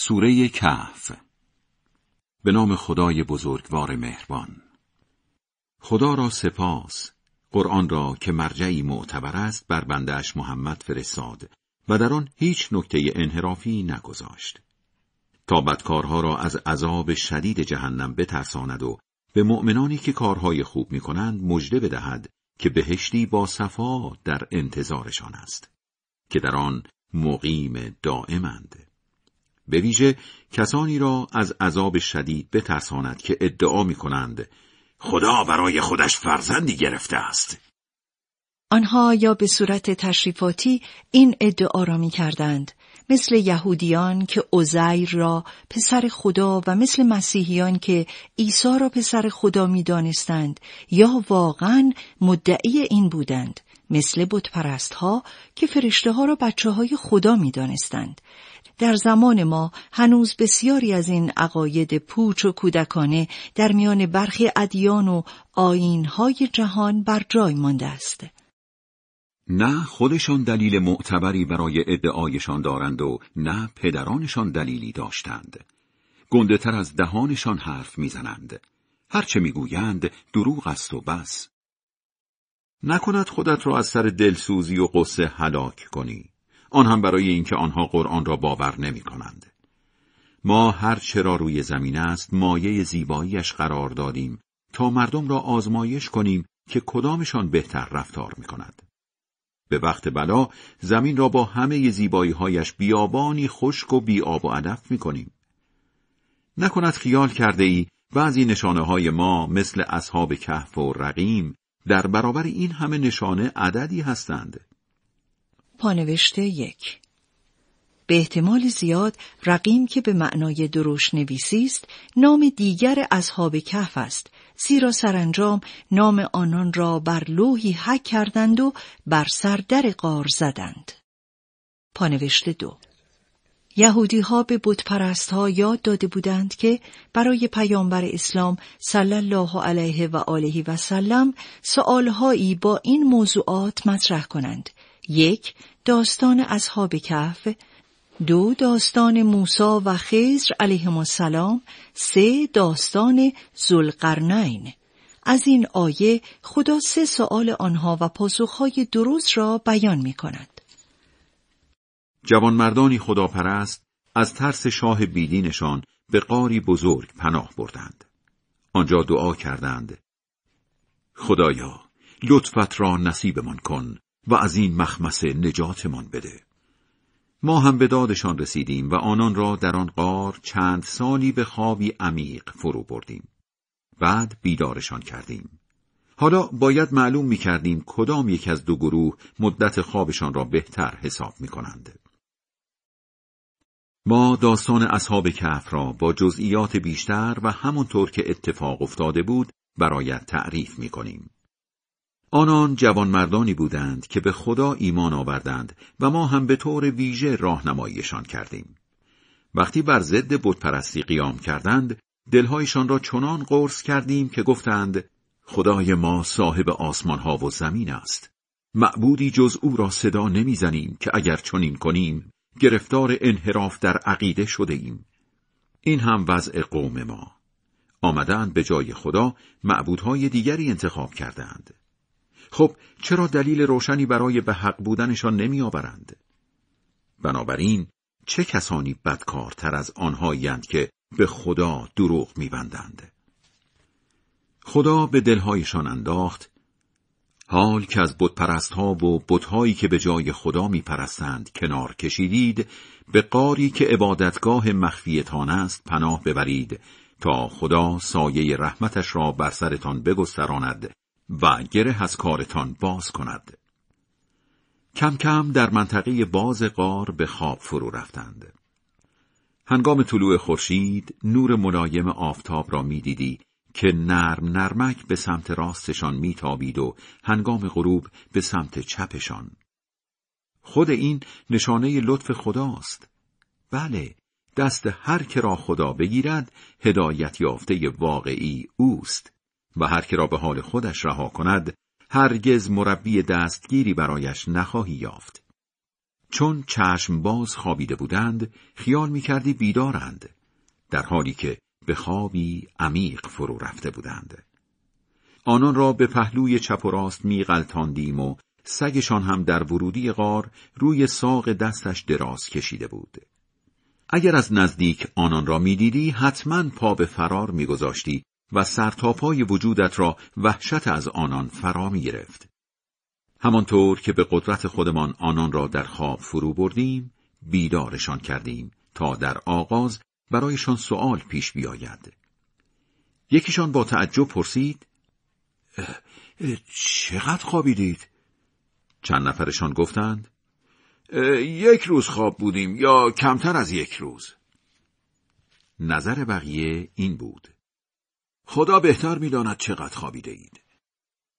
سوره کهف. به نام خدای بزرگوار مهربان. خدا را سپاس. قرآن را که مرجعی معتبر است بر بندهش محمد فرستاد و در آن هیچ نکته انحرافی نگذاشت. تا بدکارها را از عذاب شدید جهنم بترساند و به مؤمنانی که کارهای خوب می‌کنند مژده بدهد که بهشتی با صفا در انتظارشان است که در آن مقیم دائمند. به ویژه کسانی را از عذاب شدید بترساند که ادعا می کنند خدا برای خودش فرزندی گرفته است. آنها یا به صورت تشریفاتی این ادعا را می کردند مثل یهودیان که عزیر را پسر خدا و مثل مسیحیان که عیسی را پسر خدا می دانستند یا واقعا مدعی این بودند مثل بتپرست ها که فرشته ها را بچه های خدا می دانستند. در زمان ما هنوز بسیاری از این عقاید پوچ و کودکانه در میان برخی ادیان و آینهای جهان بر جای مانده است. نه خودشان دلیل معتبری برای ادعایشان دارند و نه پدرانشان دلیلی داشتند. گنده تر از دهانشان حرف می‌زنند. هرچه می‌گویند دروغ است و بس. نکند خودت را از سر دلسوزی و قصه هلاک کنی. آن هم برای اینکه آنها قرآن را باور نمی کنند. ما هر چرا روی زمین است مایه زیباییش قرار دادیم تا مردم را آزمایش کنیم که کدامشان بهتر رفتار می کند. به وقت بلا زمین را با همه زیبایی هایش بیابانی خشک و بیاب و علف می کنیم. نکند خیال کرده ای بعضی نشانه های ما مثل اصحاب کهف و رقیم در برابر این همه نشانه عددی هستند. پانوشته یک. به احتمال زیاد رقیم که به معنای دروش نویسی است نام دیگر اصحاب کهف است زیرا سرانجام نام آنان را بر لوحی حک کردند و بر سردر قار زدند. پانوشته دو. یهودی ها به بتپرست ها یاد داده بودند که برای پیامبر اسلام صلی الله علیه و آله و سلم سوالهایی با این موضوعات مطرح کنند. یک داستان اصحاب کهف. دو داستان موسا و خضر علیهم السلام. سه داستان زلقرنین از این آیه خدا سه سوال آنها و پاسخهای درست را بیان می کند. جوانمردانی خداپرست از ترس شاه بیدینشان به قاری بزرگ پناه بردند. آنجا دعا کردند. خدایا لطفت را نصیبمان کن و از این مخمسه نجاتمان بده. ما هم به دادشان رسیدیم و آنان را در آن قار چند سالی به خوابی عمیق فرو بردیم. بعد بیدارشان کردیم. حالا باید معلوم می کردیم کدام یک از دو گروه مدت خوابشان را بهتر حساب می کنند. ما داستان اصحاب کهف را با جزئیات بیشتر و همونطور که اتفاق افتاده بود برایت تعریف می کنیم. آنان جوانمردانی بودند که به خدا ایمان آوردند و ما هم به طور ویژه راهنماییشان کردیم. وقتی بر ضد بتپرستی قیام کردند، دلهایشان را چنان قرص کردیم که گفتند خدای ما صاحب آسمان ها و زمین است. معبودی جز او را صدا نمی‌زنیم که اگر چنین کنیم گرفتار انحراف در عقیده شده ایم. این هم وضع قوم ما. آمدند به جای خدا معبودهای دیگری انتخاب کردند. خب چرا دلیل روشنی برای به حق بودنشان نمی آورند؟ بنابراین چه کسانی بدکارتر از آنهایند که به خدا دروغ میبندند؟ خدا به دلهایشان انداخت حال که از بتپرست ها و بتهایی که به جای خدا میپرستند کنار کشیدید به قاری که عبادتگاه مخفیتان است پناه ببرید تا خدا سایه رحمتش را بر سرتان بگستراند و گره از کارتان باز کند. کم کم در منطقه باز قار به خواب فرو رفتند. هنگام طلوع خورشید نور ملایم آفتاب را می‌دیدی که نرم نرمک به سمت راستشان میتابید و هنگام غروب به سمت چپشان. خود این نشانه لطف خداست. بله، دست هر که را خدا بگیرد هدایت یافته واقعی اوست. و هر که را به حال خودش رها کند هرگز مربی دستگیری برایش نخواهی یافت چون چشم باز خوابیده بودند خیال می‌کردی بیدارند در حالی که به خوابی عمیق فرو رفته بودند آنان را به پهلوی چپ و راست میغلطاندیم و سگشان هم در ورودی غار روی ساق دستش دراز کشیده بود اگر از نزدیک آنان را می‌دیدی حتما پا به فرار میگذاشتی و سرتاپای وجودت را وحشت از آنان فرا می گرفت. همانطور که به قدرت خودمان آنان را در خواب فرو بردیم، بیدارشان کردیم تا در آغاز برایشان سوال پیش بیاید. یکیشان با تعجب پرسید چقدر خوابیدید؟ چند نفرشان گفتند یک روز خواب بودیم یا کمتر از یک روز. نظر بقیه این بود. خدا بهتر می‌داند چقدر خوابیده اید.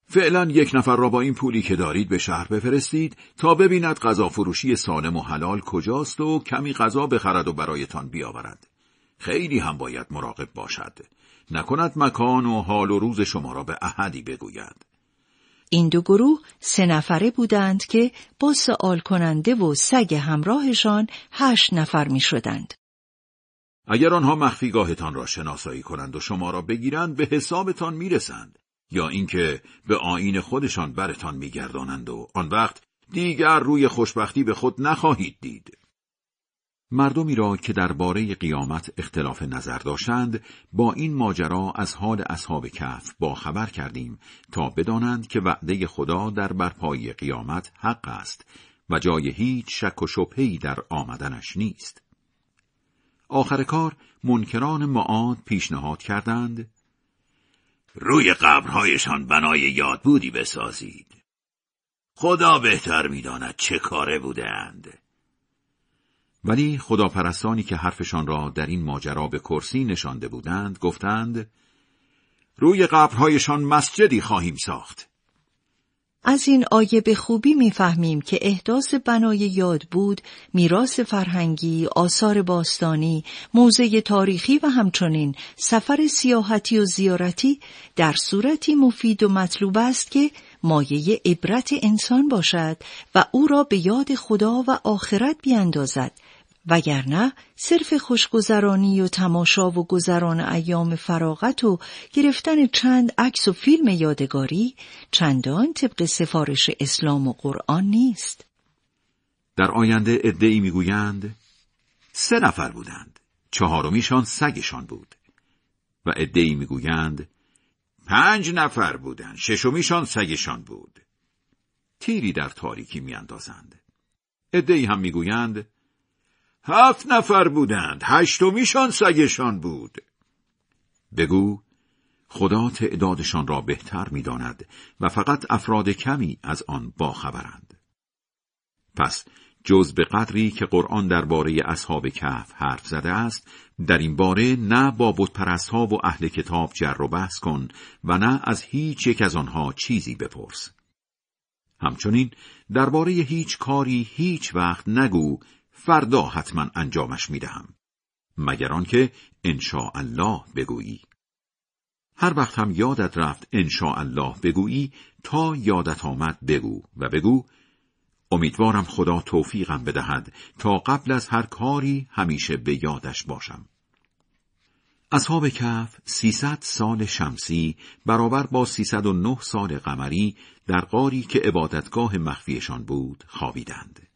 فعلا یک نفر را با این پولی که دارید به شهر بفرستید تا ببیند غذا فروشی سالم و حلال کجاست و کمی غذا بخرد و برایتان بیاورد. خیلی هم باید مراقب باشد. نکند مکان و حال و روز شما را به احدی بگوید. این دو گروه سه نفره بودند که با سوال کننده و سگ همراهشان هشت نفر می شدند. اگر آنها مخفیگاهتان را شناسایی کنند و شما را بگیرند به حسابتان می‌رسند یا اینکه به آین خودشان برتان میگردانند و آن وقت دیگر روی خوشبختی به خود نخواهید دید. مردمی را که درباره قیامت اختلاف نظر داشتند با این ماجرا از حال اصحاب کف با خبر کردیم تا بدانند که وعده خدا در برپایی قیامت حق است و جای هیچ شک و شبهی در آمدنش نیست. آخر کار منکران معاد پیشنهاد کردند روی قبرهایشان بنای یاد بودی بسازید. خدا بهتر می‌داند چه کاره بودند. ولی خداپرستانی که حرفشان را در این ماجرا به کرسی نشانده بودند گفتند روی قبرهایشان مسجدی خواهیم ساخت. از این آیه به خوبی می‌فهمیم که احداث بنای یاد بود، میراث فرهنگی، آثار باستانی، موزه تاریخی و همچنین سفر سیاحتی و زیارتی در صورتی مفید و مطلوب است که مایه عبرت انسان باشد و او را به یاد خدا و آخرت بیاندازد وگرنه صرف خوشگذرانی و تماشا و گذران ایام فراغت و گرفتن چند عکس و فیلم یادگاری چندان طبق سفارش اسلام و قرآن نیست. در آینده ادعی می‌گویند سه نفر بودند. چهارمیشان سگشان بود. و ادعی می‌گویند پنج نفر بودند. ششمیشان سگشان بود. تیری در تاریکی میاندازند. ادعی هم می‌گویند هفت نفر بودند. هشتمیشان سگشان بود. بگو خدا تعدادشان را بهتر می‌داند و فقط افراد کمی از آن باخبرند. پس جز به قدری که قرآن درباره اصحاب کهف حرف زده است در این باره نه با بتپرست ها و اهل کتاب جر و بحث کن و نه از هیچ یک از آنها چیزی بپرس. همچنین درباره هیچ کاری هیچ وقت نگو فردا حتما انجامش می‌دهم. مگر آنکه انشاء الله بگویی. هر وقت هم یادت رفت انشاء الله بگویی تا یادت آمد بگو و بگو امیدوارم خدا توفیقم بدهد تا قبل از هر کاری همیشه به یادش باشم. اصحاب کف 300 سال شمسی برابر با 309 سال قمری در قاری که عبادتگاه مخفیشان بود خوابیدند.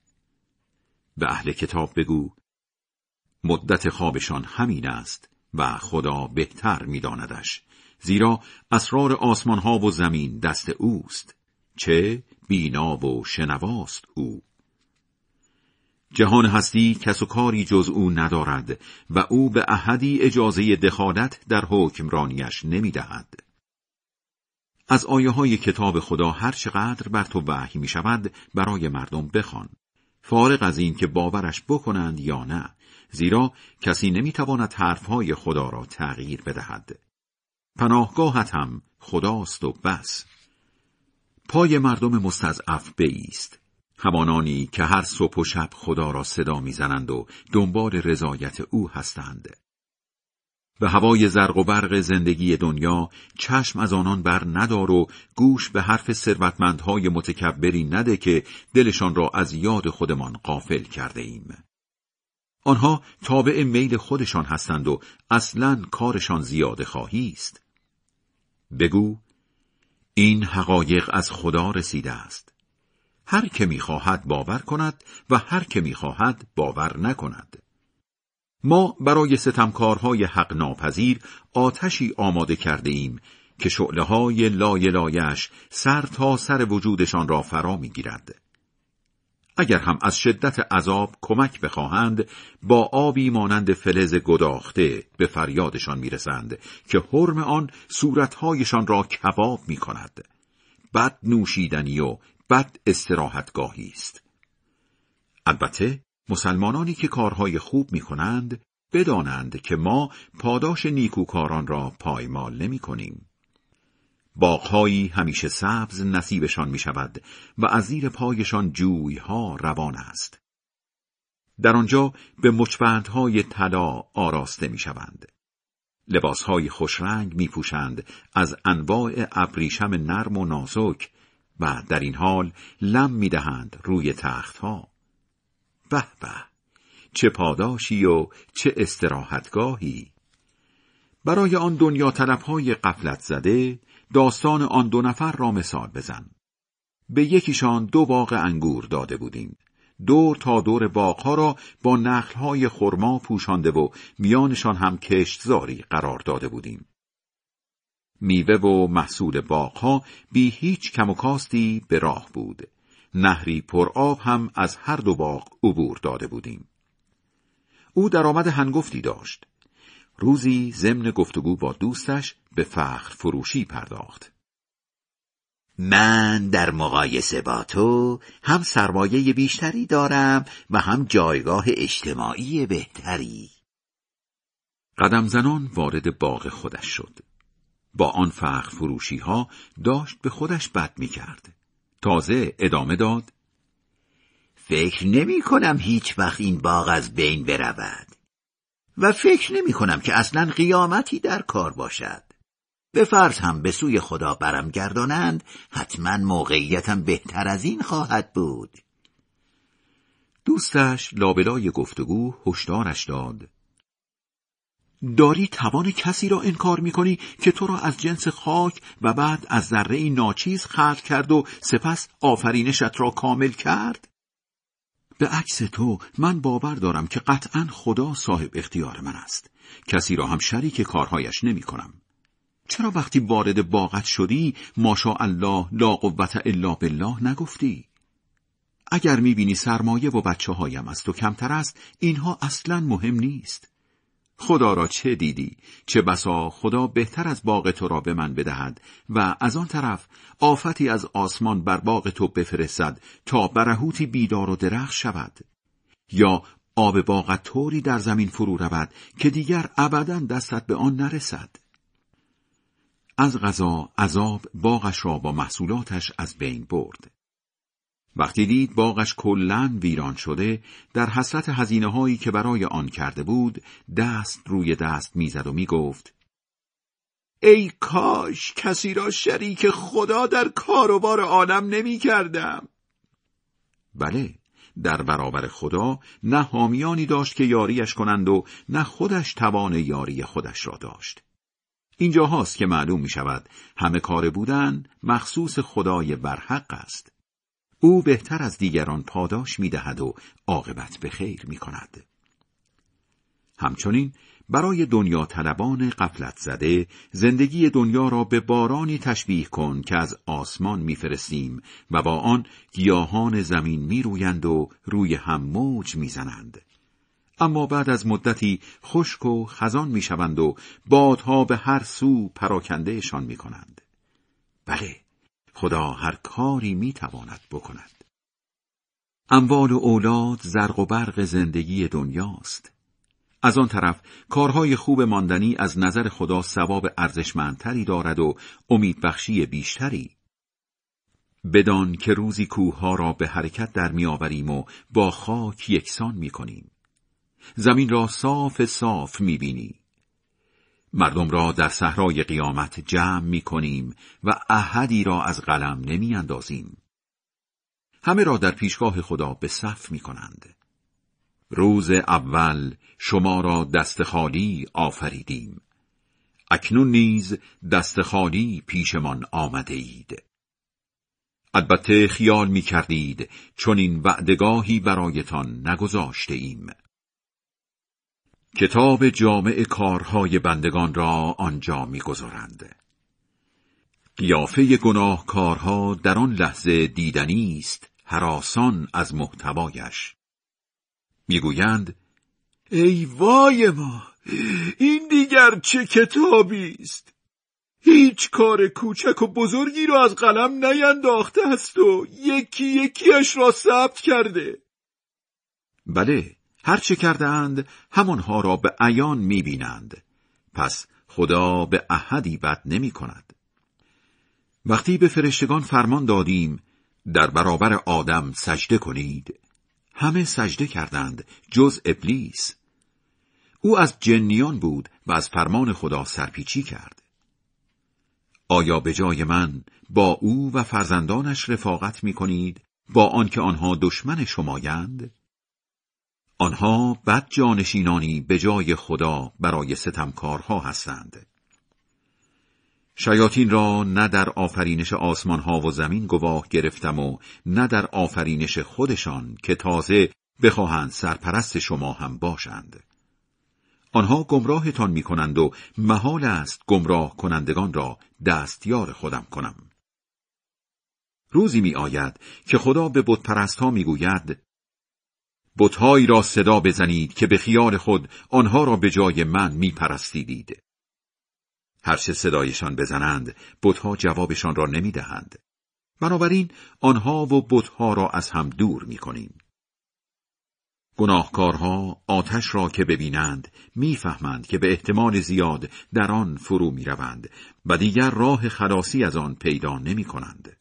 به اهل کتاب بگو مدت خوابشان همین است و خدا بهتر میداندش زیرا اسرار آسمان ها و زمین دست اوست چه بینا و شنواست او جهان هستی کس و کاری جز او ندارد و او به احدی اجازه دخالت در حکمرانیش نمی‌دهد. از آیه های کتاب خدا هر چقدر بر تو وحی می شود برای مردم بخوان. فارغ از این که باورش بکنند یا نه زیرا کسی نمی‌تواند حرفهای خدا را تغییر بدهد. پناهگاهت هم خداست و بس. پای مردم مستضعف بیست. همانانی که هر صبح و شب خدا را صدا می‌زنند و دنبال رضایت او هستند. به هوای زرق و برق زندگی دنیا چشم از آنان بر ندار و گوش به حرف ثروتمندهای متکبری نده که دلشان را از یاد خودمان قافل کرده ایم. آنها تابع میل خودشان هستند و اصلا کارشان زیاده خواهی است. بگو این حقایق از خدا رسیده است. هر که می‌خواهد باور کند و هر که می‌خواهد باور نکند. ما برای ستمکارهای حق ناپذیر آتشی آماده کرده ایم که شعله های لای لایش سر تا سر وجودشان را فرا می‌گیرد. اگر هم از شدت عذاب کمک بخواهند با آبی مانند فلز گداخته به فریادشان می‌رسند که حرم آن صورتهایشان را کباب می کند. بد نوشیدنی و بد استراحتگاهی است. البته مسلمانانی که کارهای خوب می کنند بدانند که ما پاداش نیکوکاران را پایمال نمی کنیم. باغهایی همیشه سبز نصیبشان می شود و از زیر پایشان جویها روان است. در آنجا به مچبندهای طلا آراسته می شوند. لباسهای خوشرنگ می پوشند از انواع ابریشم نرم و نازک و در این حال لم می دهند روی تختها. به به چه پاداشی و چه استراحتگاهی برای آن دنیا طلبهای قفلت زده داستان آن دو نفر را مثال بزن. به یکیشان دو باغ انگور داده بودیم. دور تا دور باغها را با نخلهای خرما پوشانده و میانشان هم کشتزاری قرار داده بودیم. میوه و محصول باغها بی هیچ کم و کاستی به راه بود. نهری پر آب هم از هر دو باغ عبور داده بودیم. او درآمد هنگفتی داشت. روزی ضمن گفتگو با دوستش به فخر فروشی پرداخت. من در مقایسه با تو هم سرمایه بیشتری دارم و هم جایگاه اجتماعی بهتری. قدم زنان وارد باغ خودش شد. با آن فخر فروشی ها داشت به خودش بد می کرد. تازه ادامه داد. فکر نمی کنم هیچ وقت این باغ از بین برود. و فکر نمی کنم که اصلا قیامتی در کار باشد. به فرض هم به سوی خدا برم گردانند حتما موقعیتم بهتر از این خواهد بود. دوستش لابلای گفتگو هشدارش داد. داری توان کسی را انکار می کنی که تو را از جنس خاک و بعد از ذره ناچیز خلق کرد و سپس آفرینشت را کامل کرد؟ به عکس تو من باور دارم که قطعا خدا صاحب اختیار من است. کسی را هم شریک کارهایش نمی کنم. چرا وقتی وارد باغت شدی ماشا الله لا قوت الا بالله نگفتی؟ اگر می‌بینی سرمایه و بچه هایم از تو کمتر است اینها اصلا مهم نیست. خدا را چه دیدی؟ چه بسا خدا بهتر از باغ تو را به من بدهد و از آن طرف آفتی از آسمان بر باغ تو بفرستد تا برهوتی بیدار و درخت شود. یا آب باغت طوری در زمین فرو رود که دیگر ابدا دستت به آن نرسد. از غذا عذاب باغش را با محصولاتش از بین برد. وقتی دید باغش کلا ویران شده در حسرت هزینه هایی که برای آن کرده بود دست روی دست می‌زد و می‌گفت ای کاش کسی را شریک خدا در کاروبار عالم نمی کردم. بله در برابر خدا نه حامیانی داشت که یاریش کنند و نه خودش توان یاری خودش را داشت اینجا هاست که معلوم می شود همه کار بودن مخصوص خدای برحق است او بهتر از دیگران پاداش می دهد و عاقبت به خیر می کند. همچنین برای دنیا طلبان قفلت زده زندگی دنیا را به بارانی تشبیه کن که از آسمان میفرستیم و با آن گیاهان زمین میرویند و روی هم موج می‌زنند اما بعد از مدتی خشک و خزان می‌شوند و بادها به هر سو پراکندهشان می‌کنند بله خدا هر کاری می‌تواند بکند اموال و اولاد زرق و برق زندگی دنیاست از آن طرف کارهای خوب ماندنی از نظر خدا ثواب ارزشمندتری دارد و امیدبخشی بیشتری بدان که روزی کوه را به حرکت در میآوریم و با خاک یکسان می کنیم. زمین را صاف صاف می بینی. مردم را در صحرای قیامت جمع می کنیم و احدی را از قلم نمی اندازیم. همه را در پیشگاه خدا به صف می کنند. روز اول شما را دست خالی آفریدیم. اکنون نیز دست خالی پیشمان آمده اید. البته خیال می کردید چون این وعدگاهی برایتان نگذاشته ایم. کتاب جامع کارهای بندگان را آنجا می‌گذارند. قیافه گناهکارها در آن لحظه دیدنی است حراسان از محتوایش. می‌گویند ای وای ما این دیگر چه کتابی است؟ هیچ کار کوچک و بزرگی را از قلم نینداخته است و یکی یکیش را ثبت کرده. بله هر چه کرده اند همانها را به عیان می بینند. پس خدا به احدی بد نمی کند. وقتی به فرشتگان فرمان دادیم در برابر آدم سجده کنید همه سجده کردند جز ابلیس او از جنیان بود و از فرمان خدا سرپیچی کرد آیا به جای من با او و فرزندانش رفاقت می کنید با آنکه آنها دشمن شمایند؟ آنها بد جانشینانی به جای خدا برای ستمکارها هستند. شیاطین را نه در آفرینش آسمان ها و زمین گواه گرفتم و نه در آفرینش خودشان که تازه بخواهند سرپرست شما هم باشند. آنها گمراهتان می کنند و محال است گمراه کنندگان را دستیار خودم کنم. روزی می آید که خدا به بت ها می گوید بتهایی را صدا بزنید که به خیال خود آنها را به جای من پرستیدید. هرچه صدایشان بزنند بتها جوابشان را نمی دهند. بنابراین آنها و بتها را از هم دور می کنیم. گناهکارها آتش را که ببینند می‌فهمند که به احتمال زیاد در آن فرو می روند و دیگر راه خلاصی از آن پیدا نمی کنند.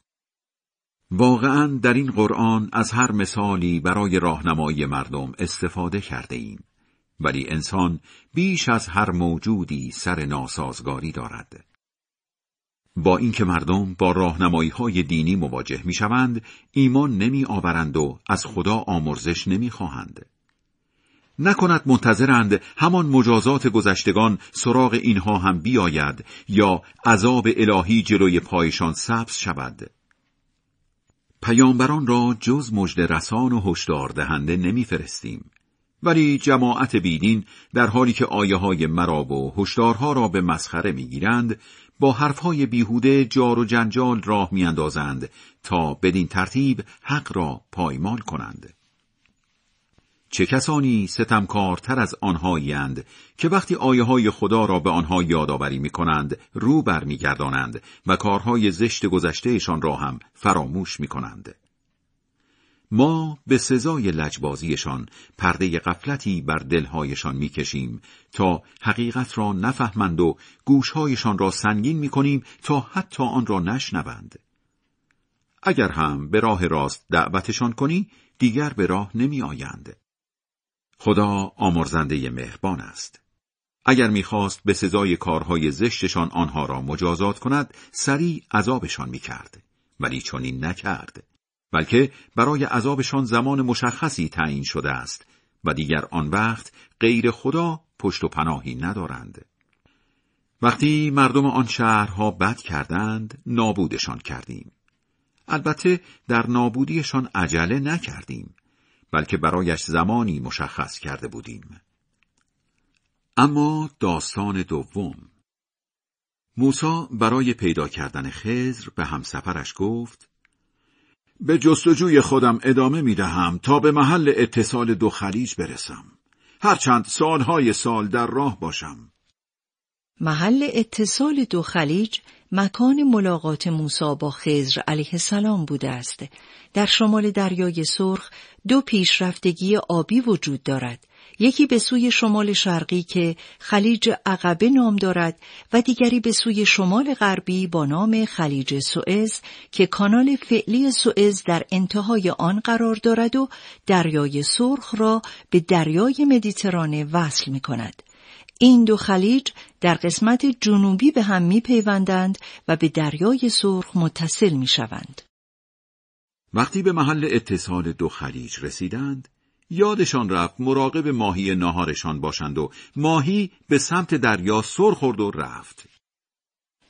واقعا در این قرآن از هر مثالی برای راهنمایی مردم استفاده کرده ایم. ولی انسان بیش از هر موجودی سر ناسازگاری دارد. با اینکه مردم با راهنمایی های دینی مواجه می شوند، ایمان نمی آورند و از خدا آمرزش نمی خواهند. نکند منتظرند همان مجازات گذشتگان سراغ اینها هم بیاید یا عذاب الهی جلوی پایشان سبز شود. پیامبران را جز مجد رسان و هشدار دهنده نمیفرستیم. ولی جماعت بیدین در حالی که آیه های مرا و هشدارها را به مسخره می‌گیرند با حرفهای بیهوده جار و جنجال راه میاندازند تا بدین ترتیب حق را پایمال کنند. چه کسانی ستمکارتر از آنهایند که وقتی آیه های خدا را به آنها یادآوری می کنند رو برمیگردانند و کارهای زشت گذشتهشان را هم فراموش می کنند. ما به سزای لجبازیشان پرده غفلتی بر دلهایشان می‌کشیم تا حقیقت را نفهمند و گوشهایشان را سنگین می‌کنیم تا حتی آن را نشنوند. اگر هم به راه راست دعوتشان کنی دیگر به راه نمی آیند. خدا آمرزنده مهربان است. اگر می‌خواست به سزای کارهای زشتشان آنها را مجازات کند، سریع عذابشان می‌کرد. ولی چنین نکرد. بلکه برای عذابشان زمان مشخصی تعیین شده است و دیگر آن وقت غیر خدا پشت و پناهی ندارند. وقتی مردم آن شهرها بد کردند، نابودشان کردیم. البته در نابودیشان عجله نکردیم. بلکه برایش زمانی مشخص کرده بودیم. اما داستان دوم موسا برای پیدا کردن خزر به همسفرش گفت به جستجوی خودم ادامه می دهم تا به محل اتصال دو خلیج برسم. هرچند سالهای سال در راه باشم. محل اتصال دو خلیج مکان ملاقات موسی با خضر علیه السلام بوده است. در شمال دریای سرخ دو پیشرفتگی آبی وجود دارد. یکی به سوی شمال شرقی که خلیج عقبه نام دارد و دیگری به سوی شمال غربی با نام خلیج سوئز که کانال فعلی سوئز در انتهای آن قرار دارد و دریای سرخ را به دریای مدیترانه وصل می کند. این دو خلیج در قسمت جنوبی به هم می پیوندند و به دریای سرخ متصل می شوند. وقتی به محل اتصال دو خلیج رسیدند، یادشان رفت مراقب ماهی ناهارشان باشند و ماهی به سمت دریا سر خورد و رفت.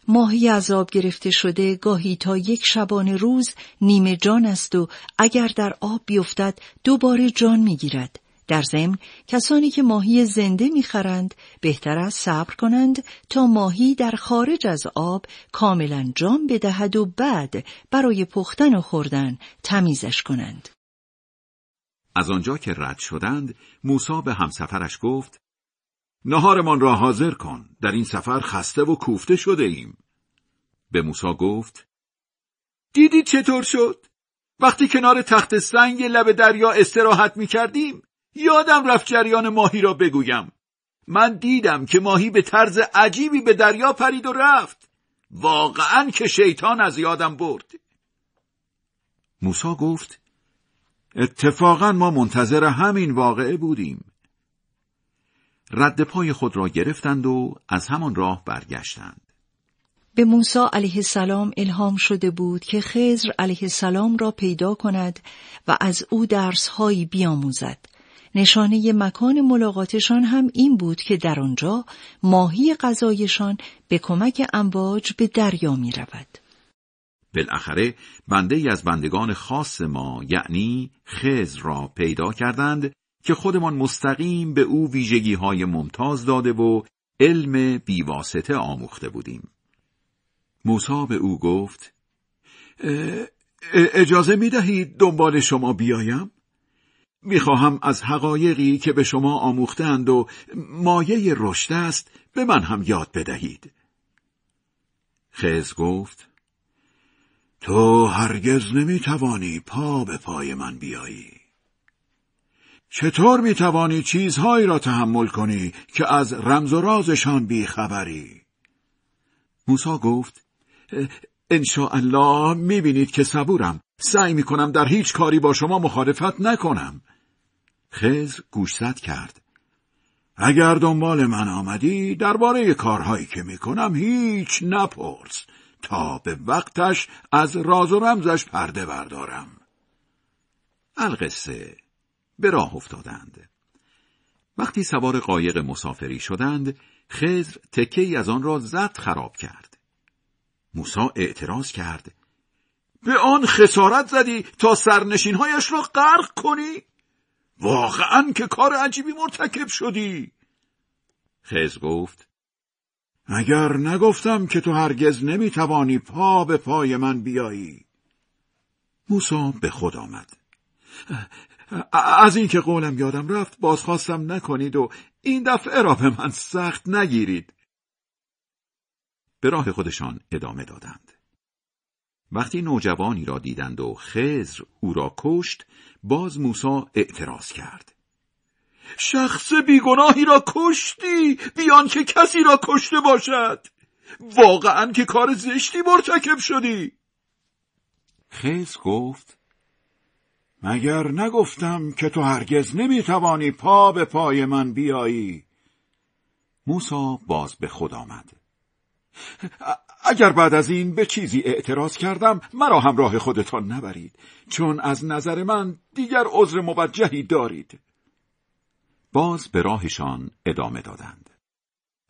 ماهی عذاب گرفته شده گاهی تا یک شبانه روز نیمه جان است و اگر در آب بیفتد دوباره جان می‌گیرد. در ضمن کسانی که ماهی زنده می‌خرند بهتر است صبر کنند تا ماهی در خارج از آب کاملا جان بدهد و بعد برای پختن و خوردن تمیزش کنند. از آنجا که رد شدند موسا به همسفرش گفت نهارمان را حاضر کن در این سفر خسته و کوفته شده ایم به موسا گفت دیدی چطور شد وقتی کنار تخت سنگ لب دریا استراحت می کردیم یادم رفت جریان ماهی را بگویم. من دیدم که ماهی به طرز عجیبی به دریا پرید و رفت. واقعا که شیطان از یادم برد. موسا گفت اتفاقا ما منتظر همین واقعه بودیم. رد پای خود را گرفتند و از همان راه برگشتند. به موسی علیه السلام الهام شده بود که خضر علیه السلام را پیدا کند و از او درسهایی بیاموزد. نشانه مکان ملاقاتشان هم این بود که در آنجا ماهی غذایشان به کمک امواج به دریا می رود. بالاخره بنده از بندگان خاص ما یعنی خز را پیدا کردند که خودمان مستقیم به او ویژگی های ممتاز داده و علم بیواسطه آموخته بودیم. موسا به او گفت اجازه می دهید دنبال شما بیایم؟ می‌خواهم از حقایقی که به شما آموختند و مایه رشد است به من هم یاد بدهید. خز گفت تو هرگز نمی‌توانی پا به پای من بیایی. چطور می‌توانی چیزهایی را تحمل کنی که از رمز و رازشان بیخبری؟ موسا گفت الله می‌بینید که صبورم سعی می‌کنم در هیچ کاری با شما مخالفت نکنم خز گوشزد کرد. اگر دنبال من آمدی درباره کارهایی که می‌کنم هیچ نپرس. تا به وقتش از راز و رمزش پرده بردارم. القصه به راه افتادند. وقتی سوار قایق مسافری شدند خزر تکه از آن را زد خراب کرد. موسا اعتراض کرد. به آن خسارت زدی تا سرنشینهایش را غرق کنی؟ واقعا که کار عجیبی مرتکب شدی. خز گفت اگر نگفتم که تو هرگز نمی‌توانی پا به پای من بیایی. موسا به خود آمد. از اینکه قولم یادم رفت بازخواستم نکنید و این دفعه را به من سخت نگیرید. به راه خودشان ادامه دادند. وقتی نوجوانی را دیدند و خزر او را کشت باز موسا اعتراض کرد. شخص بیگناهی را کشتی بیان که کسی را کشته باشد. واقعا که کار زشتی مرتکب شدی. خز گفت مگر نگفتم که تو هرگز نمی‌توانی پا به پای من بیایی؟ موسا باز به خود آمد. اگر بعد از این به چیزی اعتراض کردم مرا همراه خودتان نبرید. چون از نظر من دیگر عذر موجهی دارید. باز به راهشان ادامه دادند.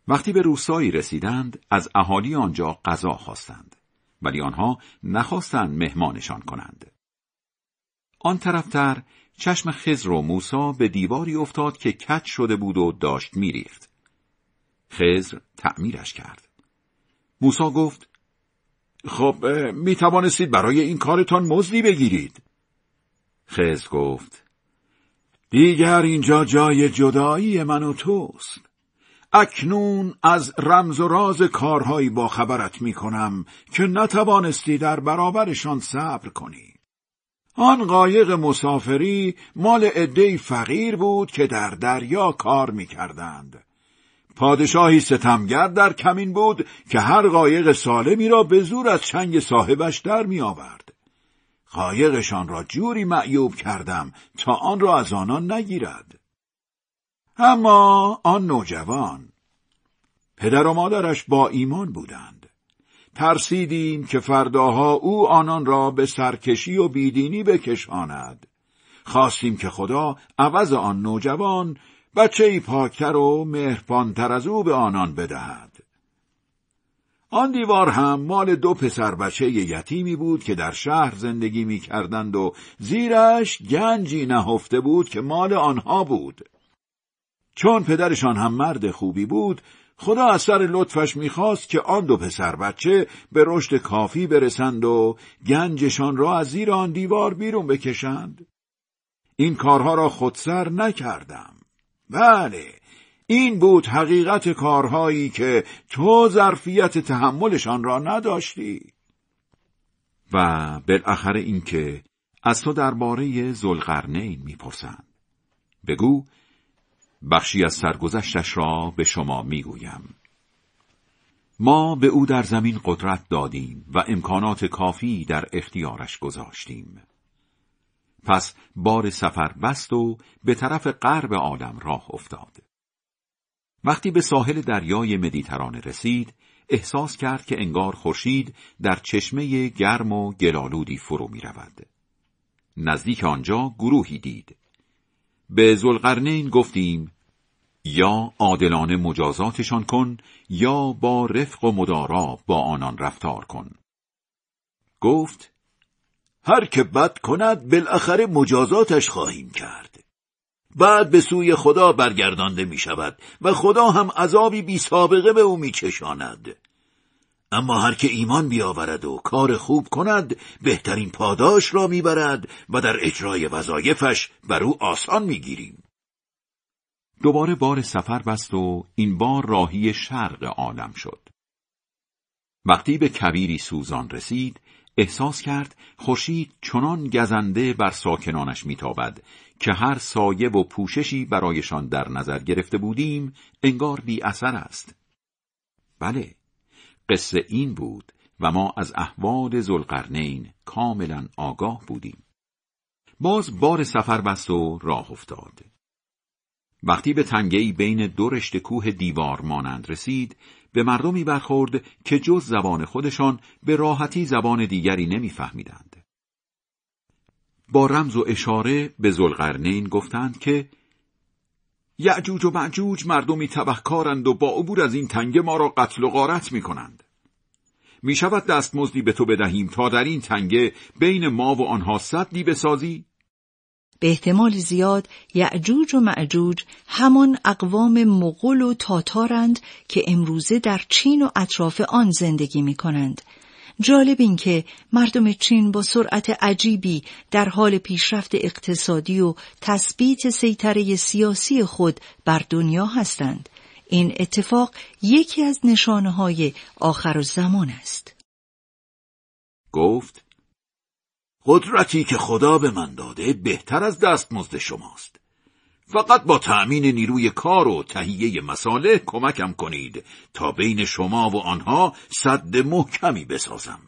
وقتی به روستایی رسیدند از اهالی آنجا غذا خواستند. ولی آنها نخواستند مهمانشان کنند. آن طرفتر چشم خزر و موسا به دیواری افتاد که کج شده بود و داشت میریخت. خزر تعمیرش کرد. موسا گفت خب می توانستید برای این کارتان مزدی بگیرید. خز گفت دیگر اینجا جای جدایی من و توست. اکنون از رمز و راز کارهایی با خبرت می کنم که نتوانستی در برابرشان صبر کنی. آن قایق مسافری مال عدهای فقیر بود که در دریا کار می کردند. پادشاهی ستمگر در کمین بود که هر قایق سالمی را به زور از چنگ صاحبش در می آورد. قایقشان را جوری معیوب کردم تا آن را از آنان نگیرد. اما آن نوجوان پدر و مادرش با ایمان بودند ترسیدیم که فرداها او آنان را به سرکشی و بیدینی بکشاند خواستیم که خدا عوض آن نوجوان بچه ای پاکتر و مهربانتر از او به آنان بدهد آن دیوار هم مال دو پسر بچه یتیمی بود که در شهر زندگی می کردند و زیرش گنجی نهفته بود که مال آنها بود. چون پدرشان هم مرد خوبی بود، خدا از سر لطفش می‌خواست که آن دو پسر بچه به رشد کافی برسند و گنجشان را از زیر آن دیوار بیرون بکشند. این کارها را خودسر نکردم. بله، این بود حقیقت کارهایی که تو ظرفیت تحملشان را نداشتی. و بالاخره اینکه از تو درباره زلقرنین می‌پرسند. بگو بخشی از سرگذشتش را به شما می‌گویم. ما به او در زمین قدرت دادیم و امکانات کافی در اختیارش گذاشتیم. پس بار سفر بست و به طرف غرب عالم راه افتاد وقتی به ساحل دریای مدیترانه رسید، احساس کرد که انگار خورشید در چشمه گرم و گلالودی فرو می رود. نزدیک آنجا گروهی دید. به زلقرنین گفتیم یا عادلانه مجازاتشان کن یا با رفق و مدارا با آنان رفتار کن. گفت هر که بد کند بالاخره مجازاتش خواهیم کرد. بعد به سوی خدا برگردانده می شود و خدا هم عذابی بی سابقه به او می چشاند. اما هر که ایمان بیاورد و کار خوب کند بهترین پاداش را می‌برد و در اجرای وظایفش بر او آسان می‌گیریم. دوباره بار سفر بست و این بار راهی شرق عالم شد. وقتی به کبیری سوزان رسید احساس کرد خورشید چنان گزنده بر ساکنانش میتابد که هر سایه و پوششی برایشان در نظر گرفته بودیم انگار بی اثر است. بله، قصه این بود و ما از احوال زلقرنین کاملا آگاه بودیم. باز بار سفر بست و راه افتاد. وقتی به تنگهی بین دو رشته کوه دیوار مانند رسید، به مردمی برخورد که جز زبان خودشان به راحتی زبان دیگری نمیفهمیدند. با رمز و اشاره به زلقرنین گفتند که یعجوج و معجوج مردمی تبهکارند و با عبور از این تنگه ما را قتل و غارت می کنند. می شود دستمزدی به تو بدهیم تا در این تنگه بین ما و آنها صدی بسازی؟ به احتمال زیاد یعجوج و معجوج همان اقوام مغول و تاتارند که امروزه در چین و اطراف آن زندگی می کنند جالب این که مردم چین با سرعت عجیبی در حال پیشرفت اقتصادی و تثبیت سیطره سیاسی خود بر دنیا هستند. این اتفاق یکی از نشانه های آخر زمان است. گفت قدرتی که خدا به من داده بهتر از دستمزد شماست. فقط با تأمین نیروی کار و تهیه مساله کمکم کنید تا بین شما و آنها صد محکمی بسازم.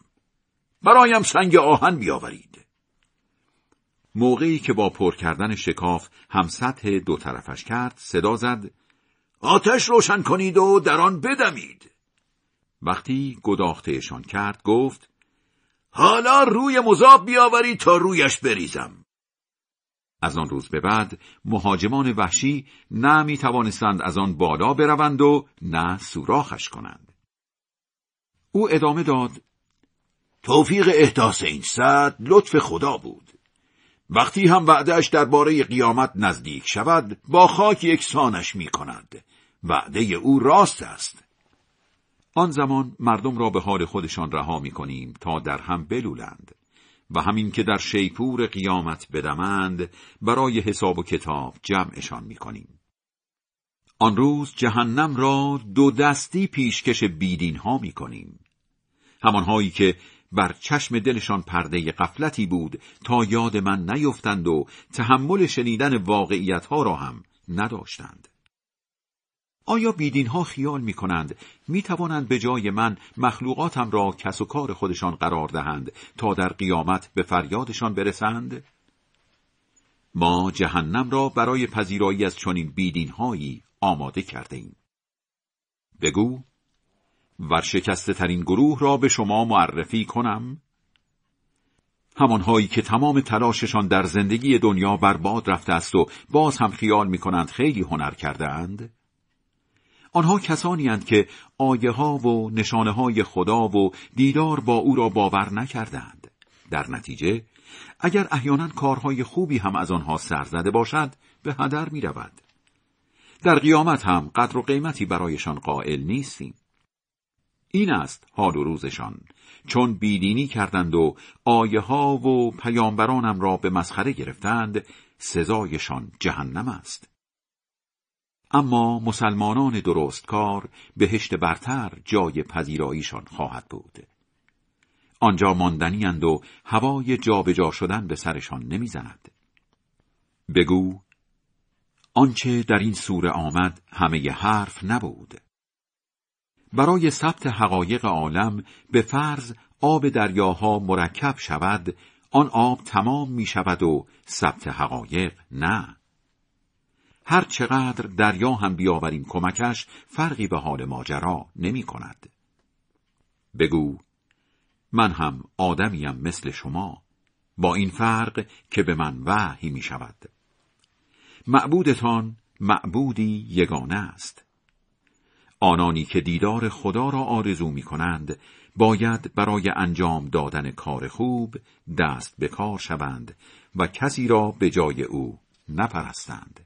برایم سنگ آهن بیاورید. موقعی که با پر کردن شکاف هم سطح دو طرفش کرد صدا زد آتش روشن کنید و در آن بدمید. وقتی گداختهشان کرد گفت حالا روی مذاب بیاورید تا رویش بریزم. از آن روز به بعد مهاجمان وحشی نه می توانستند از آن بالا بروند و نه سوراخش کنند. او ادامه داد توفیق احداث این صد لطف خدا بود. وقتی هم وعدهش درباره قیامت نزدیک شود با خاک یکسانش می کند. وعده او راست است. آن زمان مردم را به حال خودشان رها می کنیم تا در هم بلولند. و همین که در شیپور قیامت بدمند برای حساب و کتاب جمعشان می‌کنیم. آن روز جهنم را دو دستی پیشکش بیدین ها می کنیم. همانهایی که بر چشم دلشان پرده قفلتی بود تا یاد من نیفتند و تحمل شنیدن واقعیت ها را هم نداشتند. آیا بیدین ها خیال می کنند می توانند به جای من مخلوقاتم را کس و کار خودشان قرار دهند تا در قیامت به فریادشان برسند؟ ما جهنم را برای پذیرایی از چنین بیدینهایی آماده کرده ایم. بگو ورشکسته ترین گروه را به شما معرفی کنم؟ همانهایی که تمام تلاششان در زندگی دنیا برباد رفته است و باز هم خیال می کنند خیلی هنر کرده اند؟ آنها کسانی هستند که آیه ها و نشانه های خدا و دیدار با او را باور نکردند. در نتیجه اگر احیانا کارهای خوبی هم از آنها سرزده باشد به هدر می رود. در قیامت هم قدر و قیمتی برایشان قائل نیستیم. این است حال و روزشان چون بیدینی کردند و آیه ها و پیامبرانم را به مسخره گرفتند سزایشان جهنم است. اما مسلمانان درستکار بهشت برتر جای پذیراییشان خواهد بود. آنجا ماندنیند و هوای جابجا شدن به سرشان نمی‌زند. بگو آنچه در این سوره آمد همه حرف نبود. برای ثبت حقایق عالم به فرض آب دریاها مرکب شود آن آب تمام می شود و ثبت حقایق نه هر چقدر دریا هم بیاوریم کمکش فرقی به حال ماجرا نمی کند. بگو من هم آدمیم مثل شما با این فرق که به من وحی می شود. معبودتان معبودی یگانه است. آنانی که دیدار خدا را آرزو می کنند باید برای انجام دادن کار خوب دست به کار شوند و کسی را به جای او نپرستند.